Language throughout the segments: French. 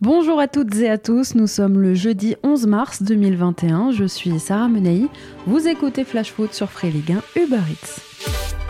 Bonjour à toutes et à tous, nous sommes le jeudi 11 mars 2021, je suis Sarah Menei, vous écoutez Flash Foot sur Free Ligue 1 Uber Eats.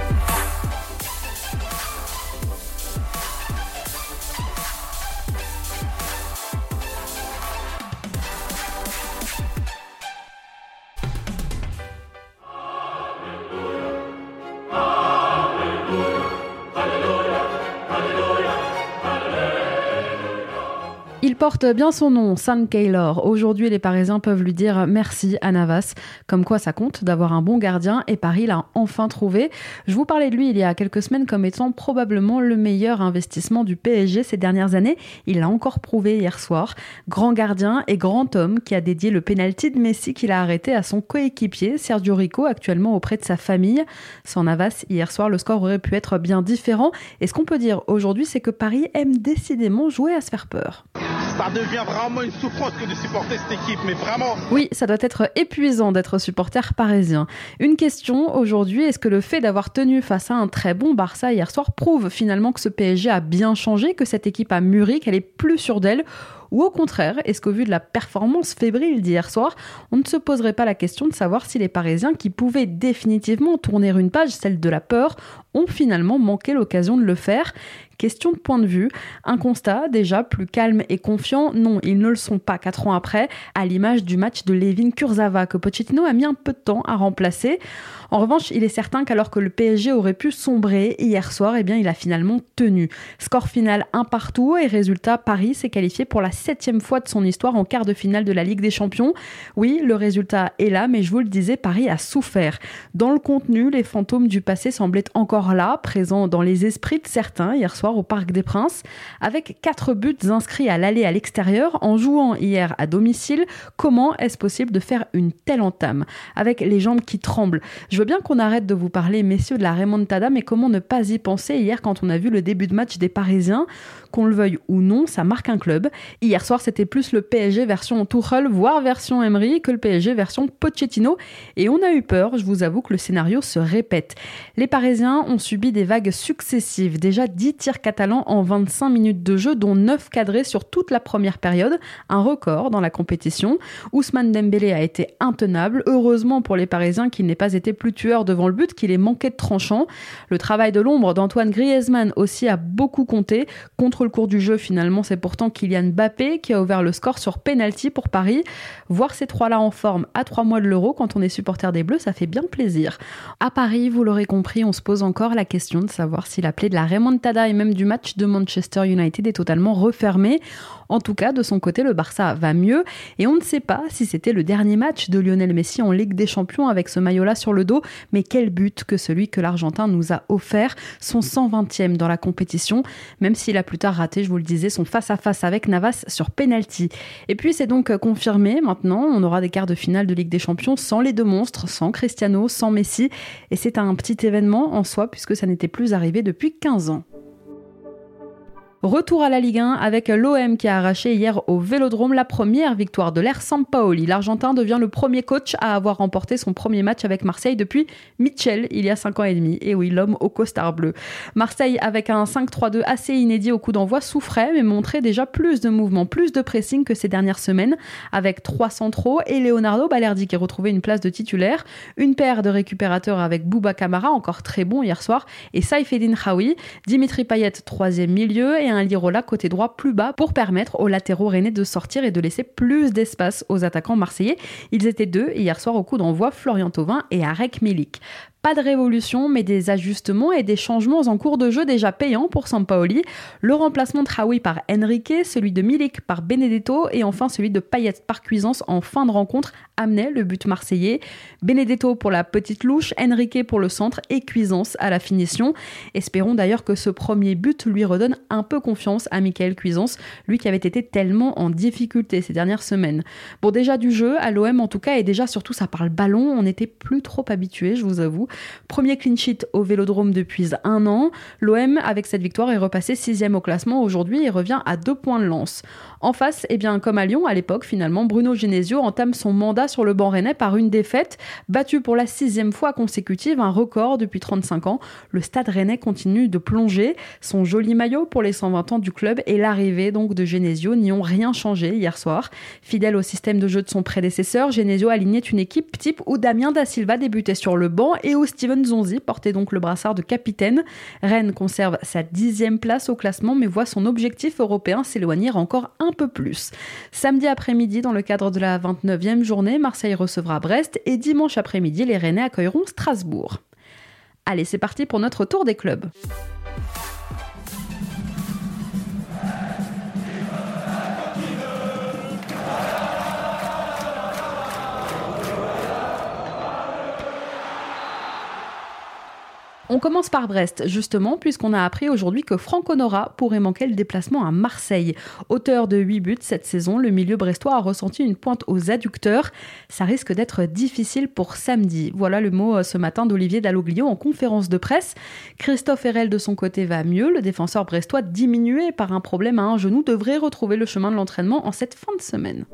Porte bien son nom, Sam Kaylor. Aujourd'hui, les Parisiens peuvent lui dire merci à Navas. Comme quoi ça compte d'avoir un bon gardien et Paris l'a enfin trouvé. Je vous parlais de lui il y a quelques semaines comme étant probablement le meilleur investissement du PSG ces dernières années. Il l'a encore prouvé hier soir. Grand gardien et grand homme qui a dédié le penalty de Messi qu'il a arrêté à son coéquipier Sergio Rico, actuellement auprès de sa famille. Sans Navas, hier soir, le score aurait pu être bien différent. Et ce qu'on peut dire aujourd'hui, c'est que Paris aime décidément jouer à se faire peur ça Oui, ça doit être épuisant d'être supporter parisien. Une question aujourd'hui, est-ce que le fait d'avoir tenu face à un très bon Barça hier soir prouve finalement que ce PSG a bien changé, que cette équipe a mûri, qu'elle est plus sûre d'elle? Ou au contraire, est-ce qu'au vu de la performance fébrile d'hier soir, on ne se poserait pas la question de savoir si les Parisiens qui pouvaient définitivement tourner une page, celle de la peur, ont finalement manqué l'occasion de le faire? Question de point de vue, un constat déjà plus calme et confiant, non, ils ne le sont pas quatre ans après, à l'image du match de Levin Kurzava que Pochettino a mis un peu de temps à remplacer. En revanche, il est certain qu'alors que le PSG aurait pu sombrer hier soir, eh bien, il a finalement tenu. Score final un partout et résultat, Paris s'est qualifié pour la septième fois de son histoire en quart de finale de la Ligue des Champions. Oui, le résultat est là, mais je vous le disais, Paris a souffert. Dans le contenu, les fantômes du passé semblaient encore là, présents dans les esprits de certains hier soir au Parc des Princes, avec quatre buts inscrits à l'aller à l'extérieur en jouant hier à domicile. Comment est-ce possible de faire une telle entame? Avec les jambes qui tremblent. Je veux bien qu'on arrête de vous parler, messieurs, de la remontada, mais comment ne pas y penser hier quand on a vu le début de match des Parisiens? Qu'on le veuille ou non, ça marque un club. Hier soir, c'était plus le PSG version Tuchel, voire version Emery, que le PSG version Pochettino. Et on a eu peur, je vous avoue que le scénario se répète. Les Parisiens ont subi des vagues successives. Déjà 10 tirs catalans en 25 minutes de jeu, dont 9 cadrés sur toute la première période. Un record dans la compétition. Ousmane Dembélé a été intenable. Heureusement pour les Parisiens qu'il n'ait pas été plus tueur devant le but, qu'il ait manqué de tranchant. Le travail de l'ombre d'Antoine Griezmann aussi a beaucoup compté le cours du jeu, finalement, c'est pourtant Kylian Mbappé qui a ouvert le score sur penalty pour Paris. Voir ces trois-là en forme à trois mois de l'Euro quand on est supporter des Bleus, ça fait bien plaisir. À Paris, vous l'aurez compris, on se pose encore la question de savoir si la plaie de la remontada et même du match de Manchester United est totalement refermée. En tout cas, de son côté, le Barça va mieux et on ne sait pas si c'était le dernier match de Lionel Messi en Ligue des Champions avec ce maillot-là sur le dos, mais quel but que celui que l'Argentin nous a offert, son 120e dans la compétition, même s'il a plus tard raté, je vous le disais, son face-à-face avec Navas sur penalty. Et puis c'est donc confirmé, maintenant, on aura des quarts de finale de Ligue des Champions sans les deux monstres, sans Cristiano, sans Messi, et c'est un petit événement en soi puisque ça n'était plus arrivé depuis 15 ans. Retour à la Ligue 1 avec l'OM qui a arraché hier au Vélodrome la première victoire de l'ère Sampaoli. L'Argentin devient le premier coach à avoir remporté son premier match avec Marseille depuis Mitchell il y a 5 ans et demi. Et oui, l'homme au costard bleu. Marseille avec un 5-3-2 assez inédit au coup d'envoi souffrait mais montrait déjà plus de mouvement, plus de pressing que ces dernières semaines avec trois centraux et Leonardo Balerdi qui retrouvait une place de titulaire, une paire de récupérateurs avec Bouba Kamara encore très bon hier soir et Saifedine Khawi, Dimitri Payet troisième milieu et un Lirola côté droit plus bas pour permettre aux latéraux rennais de sortir et de laisser plus d'espace aux attaquants marseillais. Ils étaient deux hier soir au coup d'envoi Florian Thauvin et Arek Milik. Pas de révolution, mais des ajustements et des changements en cours de jeu déjà payants pour Sampaoli. Le remplacement de Raoui par Enrique, celui de Milik par Benedetto et enfin celui de Payet par Cuisance en fin de rencontre amenait le but marseillais. Benedetto pour la petite louche, Enrique pour le centre et Cuisance à la finition. Espérons d'ailleurs que ce premier but lui redonne un peu confiance à Michael Cuisance, lui qui avait été tellement en difficulté ces dernières semaines. Bon, déjà du jeu, à l'OM en tout cas, et déjà surtout ça parle ballon, on n'était plus trop habitué, je vous avoue. Premier clean sheet au Vélodrome depuis un an. L'OM, avec cette victoire, est repassé sixième au classement aujourd'hui et revient à deux points de lance. En face, eh comme à Lyon à l'époque, finalement, Bruno Genesio entame son mandat sur le banc rennais par une défaite, battue pour la sixième fois consécutive, un record depuis 35 ans. Le stade rennais continue de plonger. Son joli maillot pour les 120 ans du club et l'arrivée donc de Genesio n'y ont rien changé hier soir. Fidèle au système de jeu de son prédécesseur, Genesio alignait une équipe type où Damien Da Silva débutait sur le banc et où Steven Zonzi portait donc le brassard de capitaine. Rennes conserve sa dixième place au classement mais voit son objectif européen s'éloigner encore un peu plus. Samedi après-midi, dans le cadre de la 29e journée, Marseille recevra Brest et dimanche après-midi, les Rennais accueilleront Strasbourg. Allez, c'est parti pour notre tour des clubs. On commence par Brest, justement, puisqu'on a appris aujourd'hui que Franck Honora pourrait manquer le déplacement à Marseille. Auteur de 8 buts cette saison, le milieu brestois a ressenti une pointe aux adducteurs. Ça risque d'être difficile pour samedi. Voilà le mot euh, ce matin d'Olivier Dalloglio en conférence de presse. Christophe Herel, de son côté, va mieux. Le défenseur brestois, diminué par un problème à un genou, devrait retrouver le chemin de l'entraînement en cette fin de semaine.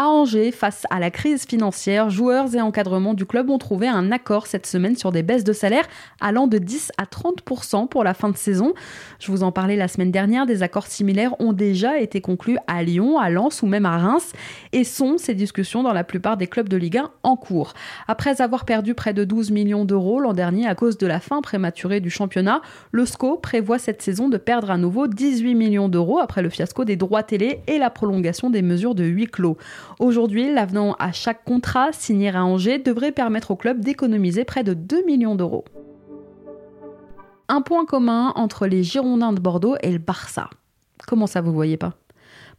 À Angers, face à la crise financière, joueurs et encadrement du club ont trouvé un accord cette semaine sur des baisses de salaire allant de 10 à 30% pour la fin de saison. Je vous en parlais la semaine dernière, des accords similaires ont déjà été conclus à Lyon, à Lens ou même à Reims et sont ces discussions dans la plupart des clubs de Ligue 1 en cours. Après avoir perdu près de 12 millions d'euros l'an dernier à cause de la fin prématurée du championnat, le SCO prévoit cette saison de perdre à nouveau 18 millions d'euros après le fiasco des droits télé et la prolongation des mesures de huis clos. Aujourd'hui, l'avenant à chaque contrat signé à Angers devrait permettre au club d'économiser près de 2 millions d'euros. Un point commun entre les Girondins de Bordeaux et le Barça. Comment ça, vous voyez pas?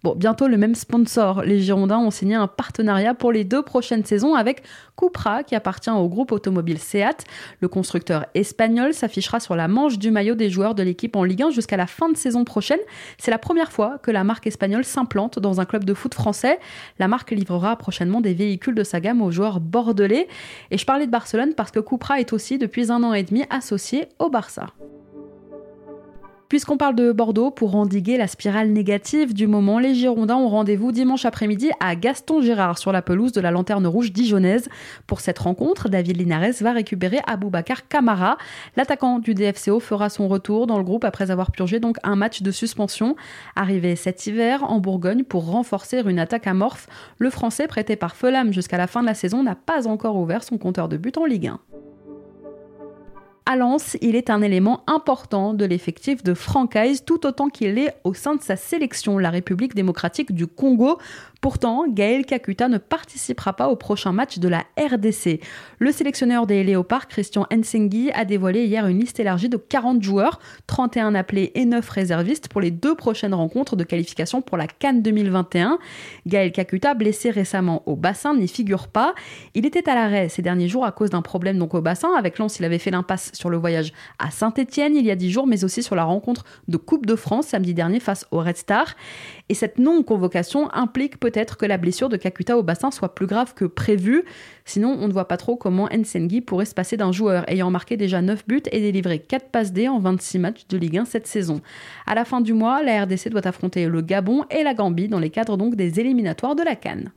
Bon, bientôt le même sponsor. Les Girondins ont signé un partenariat pour les deux prochaines saisons avec Cupra, qui appartient au groupe automobile Seat. Le constructeur espagnol s'affichera sur la manche du maillot des joueurs de l'équipe en Ligue 1 jusqu'à la fin de saison prochaine. C'est la première fois que la marque espagnole s'implante dans un club de foot français. La marque livrera prochainement des véhicules de sa gamme aux joueurs bordelais. Et je parlais de Barcelone parce que Cupra est aussi depuis un an et demi associé au Barça. Puisqu'on parle de Bordeaux, pour endiguer la spirale négative du moment, les Girondins ont rendez-vous dimanche après-midi à Gaston Gérard sur la pelouse de la Lanterne Rouge dijonnaise. Pour cette rencontre, David Linares va récupérer Aboubacar Camara. L'attaquant du DFCO fera son retour dans le groupe après avoir purgé donc un match de suspension. Arrivé cet hiver en Bourgogne pour renforcer une attaque amorphe, le Français prêté par Felam jusqu'à la fin de la saison n'a pas encore ouvert son compteur de but en Ligue 1 à Lens, il est un élément important de l'effectif de Francaise, tout autant qu'il est au sein de sa sélection, la République démocratique du Congo, Pourtant, Gaël Kakuta ne participera pas au prochain match de la RDC. Le sélectionneur des Léopards, Christian Ensengui, a dévoilé hier une liste élargie de 40 joueurs, 31 appelés et 9 réservistes pour les deux prochaines rencontres de qualification pour la Cannes 2021. Gaël Kakuta, blessé récemment au bassin, n'y figure pas. Il était à l'arrêt ces derniers jours à cause d'un problème donc au bassin. Avec Lens, il avait fait l'impasse sur le voyage à Saint-Etienne il y a 10 jours, mais aussi sur la rencontre de Coupe de France samedi dernier face au Red Star. Et cette non-convocation implique peut-être que la blessure de Kakuta au bassin soit plus grave que prévu. Sinon, on ne voit pas trop comment Nsengi pourrait se passer d'un joueur ayant marqué déjà 9 buts et délivré 4 passes D en 26 matchs de Ligue 1 cette saison. À la fin du mois, la RDC doit affronter le Gabon et la Gambie dans les cadres donc des éliminatoires de la Cannes.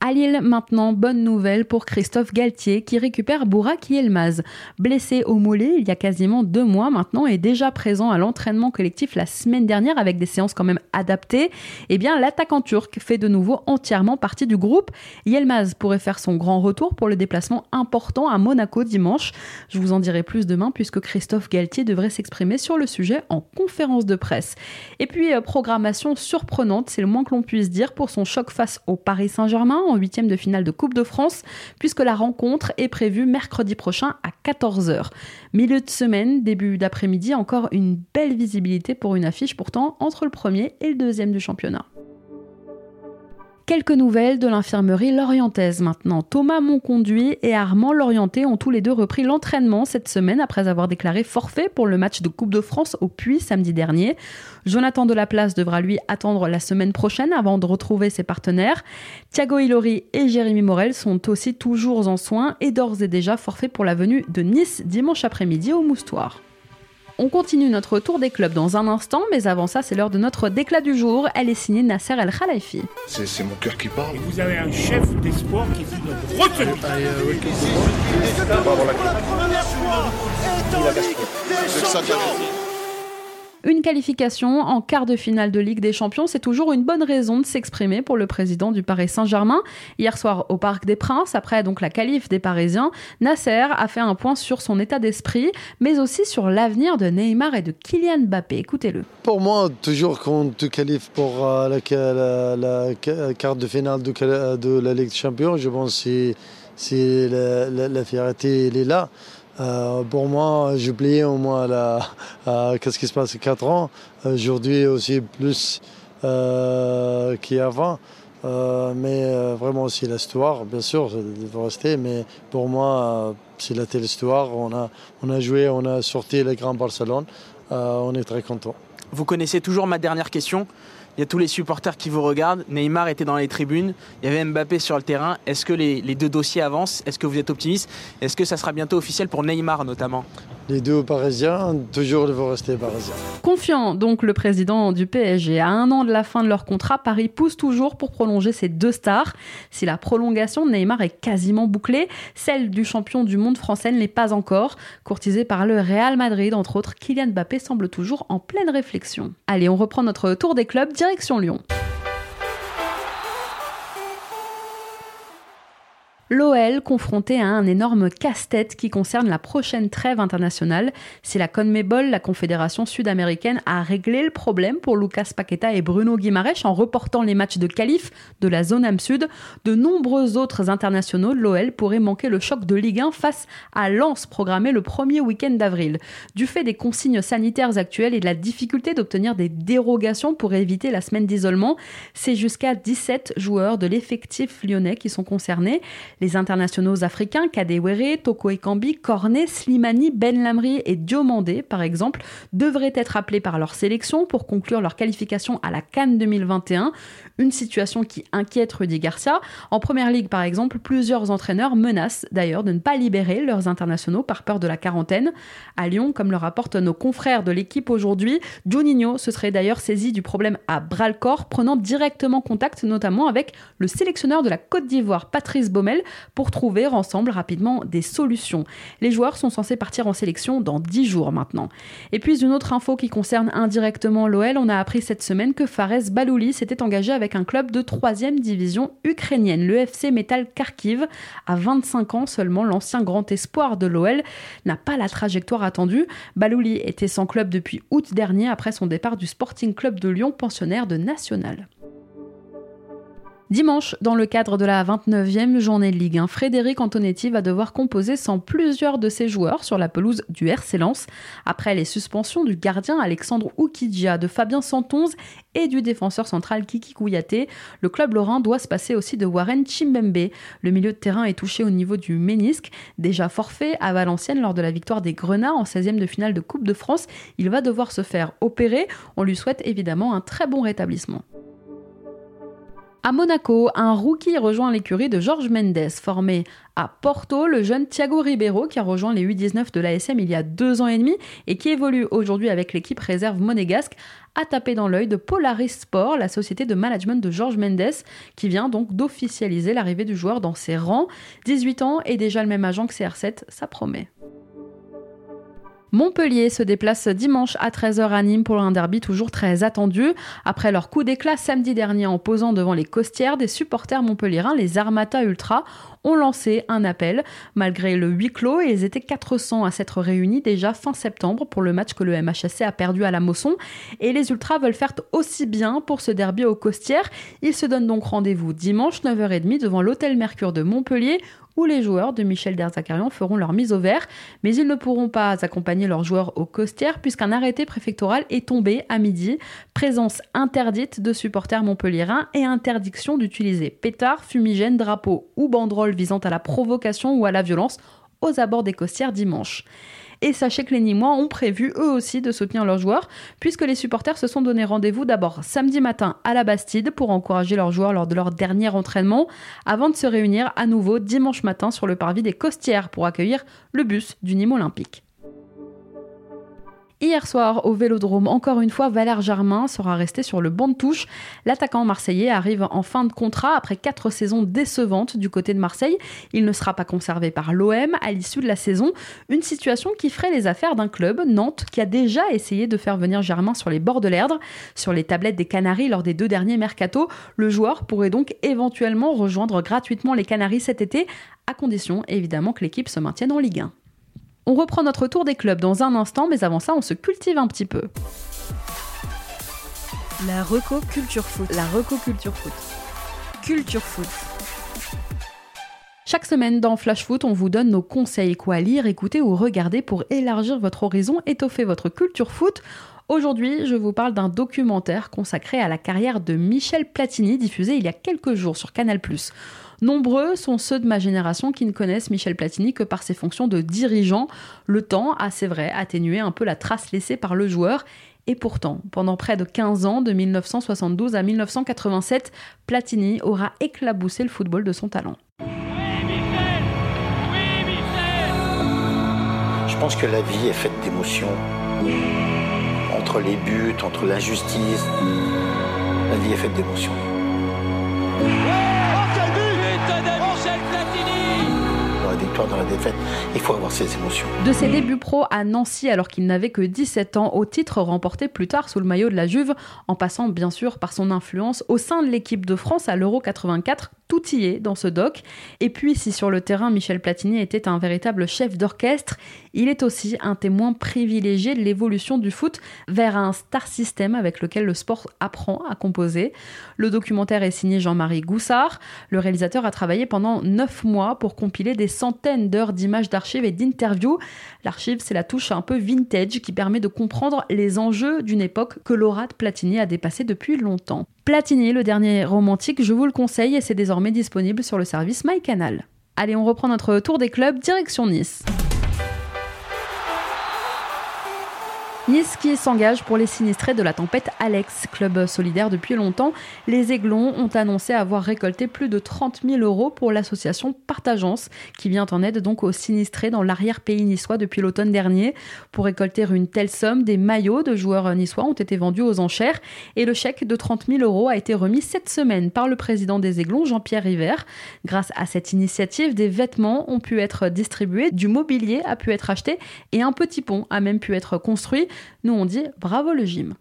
À Lille, maintenant, bonne nouvelle pour Christophe Galtier qui récupère Bourak Yelmaz. Blessé au mollet il y a quasiment deux mois maintenant et déjà présent à l'entraînement collectif la semaine dernière avec des séances quand même adaptées, eh bien l'attaquant turc fait de nouveau entièrement partie du groupe. Yelmaz pourrait faire son grand retour pour le déplacement important à Monaco dimanche. Je vous en dirai plus demain puisque Christophe Galtier devrait s'exprimer sur le sujet en conférence de presse. Et puis, euh, programmation surprenante, c'est le moins que l'on puisse dire pour son choc face au Paris Saint-Germain en huitième de finale de Coupe de France, puisque la rencontre est prévue mercredi prochain à 14h. Milieu de semaine, début d'après-midi, encore une belle visibilité pour une affiche pourtant entre le premier et le deuxième du championnat. Quelques nouvelles de l'infirmerie lorientaise maintenant. Thomas Monconduit et Armand Lorienté ont tous les deux repris l'entraînement cette semaine après avoir déclaré forfait pour le match de Coupe de France au Puy samedi dernier. Jonathan Delaplace devra lui attendre la semaine prochaine avant de retrouver ses partenaires. Thiago Ilori et Jérémy Morel sont aussi toujours en soins et d'ores et déjà forfaits pour la venue de Nice dimanche après-midi au Moustoir. On continue notre tour des clubs dans un instant, mais avant ça, c'est l'heure de notre déclat du jour. Elle est signée Nasser El Khalifi. C'est mon cœur qui parle. vous avez un chef d'espoir qui grosse Une qualification en quart de finale de Ligue des Champions, c'est toujours une bonne raison de s'exprimer pour le président du Paris Saint-Germain. Hier soir au Parc des Princes, après donc la qualif des Parisiens, Nasser a fait un point sur son état d'esprit, mais aussi sur l'avenir de Neymar et de Kylian Mbappé. Écoutez-le. Pour moi, toujours quand tu qualifies pour euh, la, carte de finale de, de, la Ligue des Champions, je pense que la, fierté est là. Euh, pour moi, j'oubliais au moins la, euh, qu'est-ce qui se passe 4 ans. Aujourd'hui aussi plus euh, qu'avant. Mais vraiment c'est l'histoire, bien sûr, ça doit rester. Mais pour moi, c'est la telle histoire. On a, on a joué, on a sorti le Grand Barcelone. on est très content. Vous connaissez toujours ma dernière question. Il y a tous les supporters qui vous regardent. Neymar était dans les tribunes. Il y avait Mbappé sur le terrain. Est-ce que les, deux dossiers avancent? Est-ce que vous êtes optimiste? Est-ce que ça sera bientôt officiel pour Neymar notamment? Les deux Parisiens, toujours ils vont rester Parisiens. Confiant donc le président du PSG. À un an de la fin de leur contrat, Paris pousse toujours pour prolonger ses deux stars. Si la prolongation de Neymar est quasiment bouclée, celle du champion du monde français ne l'est pas encore. Courtisé par le Real Madrid, entre autres, Kylian Mbappé semble toujours en pleine réflexion. Allez, on reprend notre tour des clubs, direction Lyon. L'OL confronté à un énorme casse-tête qui concerne la prochaine trêve internationale. Si la CONMEBOL, la Confédération sud-américaine, a réglé le problème pour Lucas Paqueta et Bruno Guimaraes en reportant les matchs de qualif de la zone AM Sud, de nombreux autres internationaux de l'OL pourraient manquer le choc de Ligue 1 face à Lens programmé le premier week-end d'avril. Du fait des consignes sanitaires actuelles et de la difficulté d'obtenir des dérogations pour éviter la semaine d'isolement, c'est jusqu'à 17 joueurs de l'effectif lyonnais qui sont concernés. Les internationaux africains, Kadewere, Toko Ekambi, Cornet, Slimani, Ben Lamri et Diomandé, par exemple, devraient être appelés par leur sélection pour conclure leur qualification à la Cannes 2021. Une situation qui inquiète Rudy Garcia. En première ligue, par exemple, plusieurs entraîneurs menacent d'ailleurs de ne pas libérer leurs internationaux par peur de la quarantaine. À Lyon, comme le rapportent nos confrères de l'équipe aujourd'hui, Juninho se serait d'ailleurs saisi du problème à bras-le-corps, prenant directement contact notamment avec le sélectionneur de la Côte d'Ivoire, Patrice Baumel, pour trouver ensemble rapidement des solutions. Les joueurs sont censés partir en sélection dans 10 jours maintenant. Et puis une autre info qui concerne indirectement l'OL, on a appris cette semaine que Fares Balouli s'était engagé avec un club de 3 division ukrainienne, le FC Metal Kharkiv. À 25 ans seulement, l'ancien grand espoir de l'OL n'a pas la trajectoire attendue. Balouli était sans club depuis août dernier après son départ du Sporting Club de Lyon, pensionnaire de National. Dimanche, dans le cadre de la 29e journée de Ligue 1, Frédéric Antonetti va devoir composer sans plusieurs de ses joueurs sur la pelouse du RC Lens, après les suspensions du gardien Alexandre Oukidja, de Fabien Santonze et du défenseur central Kiki Kouyaté. Le club lorrain doit se passer aussi de Warren Chimbembe. Le milieu de terrain est touché au niveau du ménisque, déjà forfait à Valenciennes lors de la victoire des Grenats en 16e de finale de Coupe de France. Il va devoir se faire opérer. On lui souhaite évidemment un très bon rétablissement. À Monaco, un rookie rejoint l'écurie de Georges Mendes, formé à Porto, le jeune Thiago Ribeiro qui a rejoint les U19 de l'ASM il y a deux ans et demi et qui évolue aujourd'hui avec l'équipe réserve monégasque, a tapé dans l'œil de Polaris Sport, la société de management de Georges Mendes, qui vient donc d'officialiser l'arrivée du joueur dans ses rangs. 18 ans et déjà le même agent que CR7, ça promet. Montpellier se déplace dimanche à 13h à Nîmes pour un derby toujours très attendu. Après leur coup d'éclat samedi dernier en posant devant les costières, des supporters montpelliérains, les Armata Ultra, ont lancé un appel. Malgré le huis clos, ils étaient 400 à s'être réunis déjà fin septembre pour le match que le MHSC a perdu à la Mosson. Et les Ultras veulent faire aussi bien pour ce derby aux costières. Ils se donnent donc rendez-vous dimanche 9h30 devant l'Hôtel Mercure de Montpellier où les joueurs de Michel Derzakarian feront leur mise au vert, mais ils ne pourront pas accompagner leurs joueurs au costières puisqu'un arrêté préfectoral est tombé à midi. Présence interdite de supporters montpelliérains et interdiction d'utiliser pétards, fumigènes, drapeaux ou banderoles visant à la provocation ou à la violence aux abords des costières dimanche. Et sachez que les Nîmois ont prévu eux aussi de soutenir leurs joueurs, puisque les supporters se sont donné rendez-vous d'abord samedi matin à la Bastide pour encourager leurs joueurs lors de leur dernier entraînement, avant de se réunir à nouveau dimanche matin sur le parvis des Costières pour accueillir le bus du Nîmes Olympique. Hier soir, au Vélodrome, encore une fois, Valère Germain sera resté sur le banc de touche. L'attaquant marseillais arrive en fin de contrat après quatre saisons décevantes du côté de Marseille. Il ne sera pas conservé par l'OM à l'issue de la saison. Une situation qui ferait les affaires d'un club, Nantes, qui a déjà essayé de faire venir Germain sur les bords de l'Erdre. Sur les tablettes des Canaries lors des deux derniers mercato, le joueur pourrait donc éventuellement rejoindre gratuitement les Canaries cet été, à condition évidemment que l'équipe se maintienne en Ligue 1. On reprend notre tour des clubs dans un instant, mais avant ça, on se cultive un petit peu. La Reco Culture Foot. La Reco Culture Foot. Culture Foot. Chaque semaine dans Flash Foot, on vous donne nos conseils, quoi lire, écouter ou regarder pour élargir votre horizon, étoffer votre culture foot. Aujourd'hui, je vous parle d'un documentaire consacré à la carrière de Michel Platini, diffusé il y a quelques jours sur Canal+. Nombreux sont ceux de ma génération qui ne connaissent Michel Platini que par ses fonctions de dirigeant. Le temps a, c'est vrai, atténué un peu la trace laissée par le joueur. Et pourtant, pendant près de 15 ans, de 1972 à 1987, Platini aura éclaboussé le football de son talent. Je pense que la vie est faite d'émotions. Entre les buts, entre l'injustice, la vie est faite d'émotions. Dans la défaite. Il faut avoir ses émotions. De ses débuts pro à Nancy alors qu'il n'avait que 17 ans, au titre remporté plus tard sous le maillot de la Juve, en passant bien sûr par son influence au sein de l'équipe de France à l'Euro 84 tout y est dans ce doc. Et puis, si sur le terrain Michel Platini était un véritable chef d'orchestre, il est aussi un témoin privilégié de l'évolution du foot vers un star system avec lequel le sport apprend à composer. Le documentaire est signé Jean-Marie Goussard. Le réalisateur a travaillé pendant neuf mois pour compiler des centaines d'heures d'images d'archives et d'interviews. L'archive, c'est la touche un peu vintage qui permet de comprendre les enjeux d'une époque que Laura de Platini a dépassé depuis longtemps. Platini, le dernier romantique, je vous le conseille et c'est désormais disponible sur le service MyCanal. Allez, on reprend notre tour des clubs, direction Nice. Nice qui s'engage pour les sinistrés de la tempête Alex, club solidaire depuis longtemps. Les Aiglons ont annoncé avoir récolté plus de 30 000 euros pour l'association Partageance, qui vient en aide donc aux sinistrés dans l'arrière-pays niçois depuis l'automne dernier. Pour récolter une telle somme, des maillots de joueurs niçois ont été vendus aux enchères et le chèque de 30 000 euros a été remis cette semaine par le président des Aiglons, Jean-Pierre River. Grâce à cette initiative, des vêtements ont pu être distribués, du mobilier a pu être acheté et un petit pont a même pu être construit. Nous, on dit bravo le gym.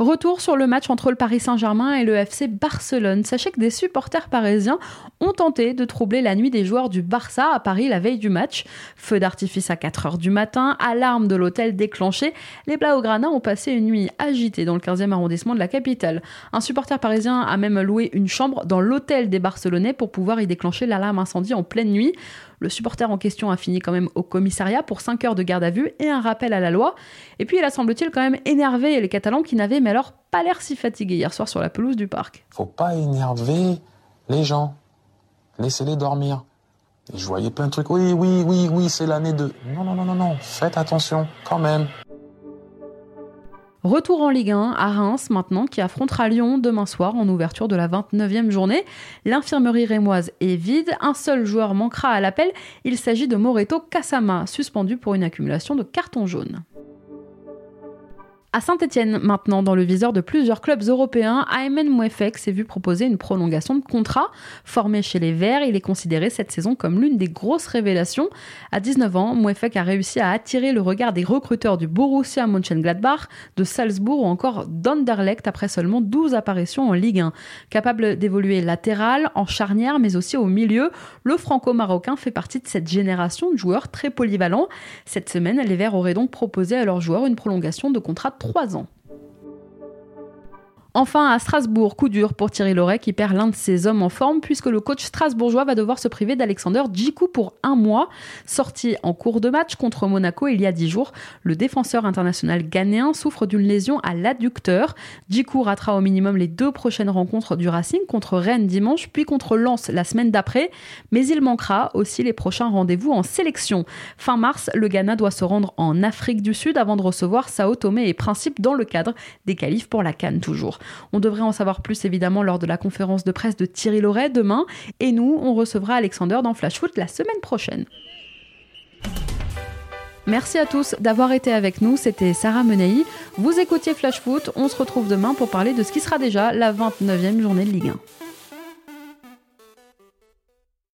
Retour sur le match entre le Paris Saint-Germain et le FC Barcelone. Sachez que des supporters parisiens ont tenté de troubler la nuit des joueurs du Barça à Paris la veille du match. Feu d'artifice à 4h du matin, alarme de l'hôtel déclenchée. Les Blaugrana ont passé une nuit agitée dans le 15e arrondissement de la capitale. Un supporter parisien a même loué une chambre dans l'hôtel des Barcelonais pour pouvoir y déclencher l'alarme incendie en pleine nuit. Le supporter en question a fini quand même au commissariat pour 5 heures de garde à vue et un rappel à la loi. Et puis il a semble-t-il quand même énervé les Catalans qui n'avaient mais alors pas l'air si fatigués hier soir sur la pelouse du parc. Faut pas énerver les gens. Laissez-les dormir. je voyais plein de trucs. Oui, oui, oui, oui, c'est l'année de. Non, non, non, non, non. Faites attention quand même. Retour en Ligue 1 à Reims maintenant qui affrontera Lyon demain soir en ouverture de la 29e journée. L'infirmerie rémoise est vide, un seul joueur manquera à l'appel, il s'agit de Moreto Kasama, suspendu pour une accumulation de cartons jaunes. À Saint-Etienne, maintenant, dans le viseur de plusieurs clubs européens, Aymen Mouefek s'est vu proposer une prolongation de contrat. Formé chez les Verts, il est considéré cette saison comme l'une des grosses révélations. À 19 ans, Mouefek a réussi à attirer le regard des recruteurs du Borussia Mönchengladbach, de Salzbourg ou encore d'Anderlecht après seulement 12 apparitions en Ligue 1. Capable d'évoluer latéral, en charnière, mais aussi au milieu, le franco-marocain fait partie de cette génération de joueurs très polyvalents. Cette semaine, les Verts auraient donc proposé à leurs joueurs une prolongation de contrat 3 ans. Enfin, à Strasbourg, coup dur pour Thierry Loret qui perd l'un de ses hommes en forme puisque le coach strasbourgeois va devoir se priver d'Alexander Djikou pour un mois. Sorti en cours de match contre Monaco il y a dix jours, le défenseur international ghanéen souffre d'une lésion à l'adducteur. Djikou ratera au minimum les deux prochaines rencontres du Racing contre Rennes dimanche puis contre Lens la semaine d'après, mais il manquera aussi les prochains rendez-vous en sélection. Fin mars, le Ghana doit se rendre en Afrique du Sud avant de recevoir Sao Tomé et Principe dans le cadre des qualifs pour la Cannes toujours. On devrait en savoir plus évidemment lors de la conférence de presse de Thierry Loret demain. Et nous, on recevra Alexander dans Flash Foot la semaine prochaine. Merci à tous d'avoir été avec nous. C'était Sarah Menei. Vous écoutiez Flash Foot. On se retrouve demain pour parler de ce qui sera déjà la 29e journée de Ligue 1.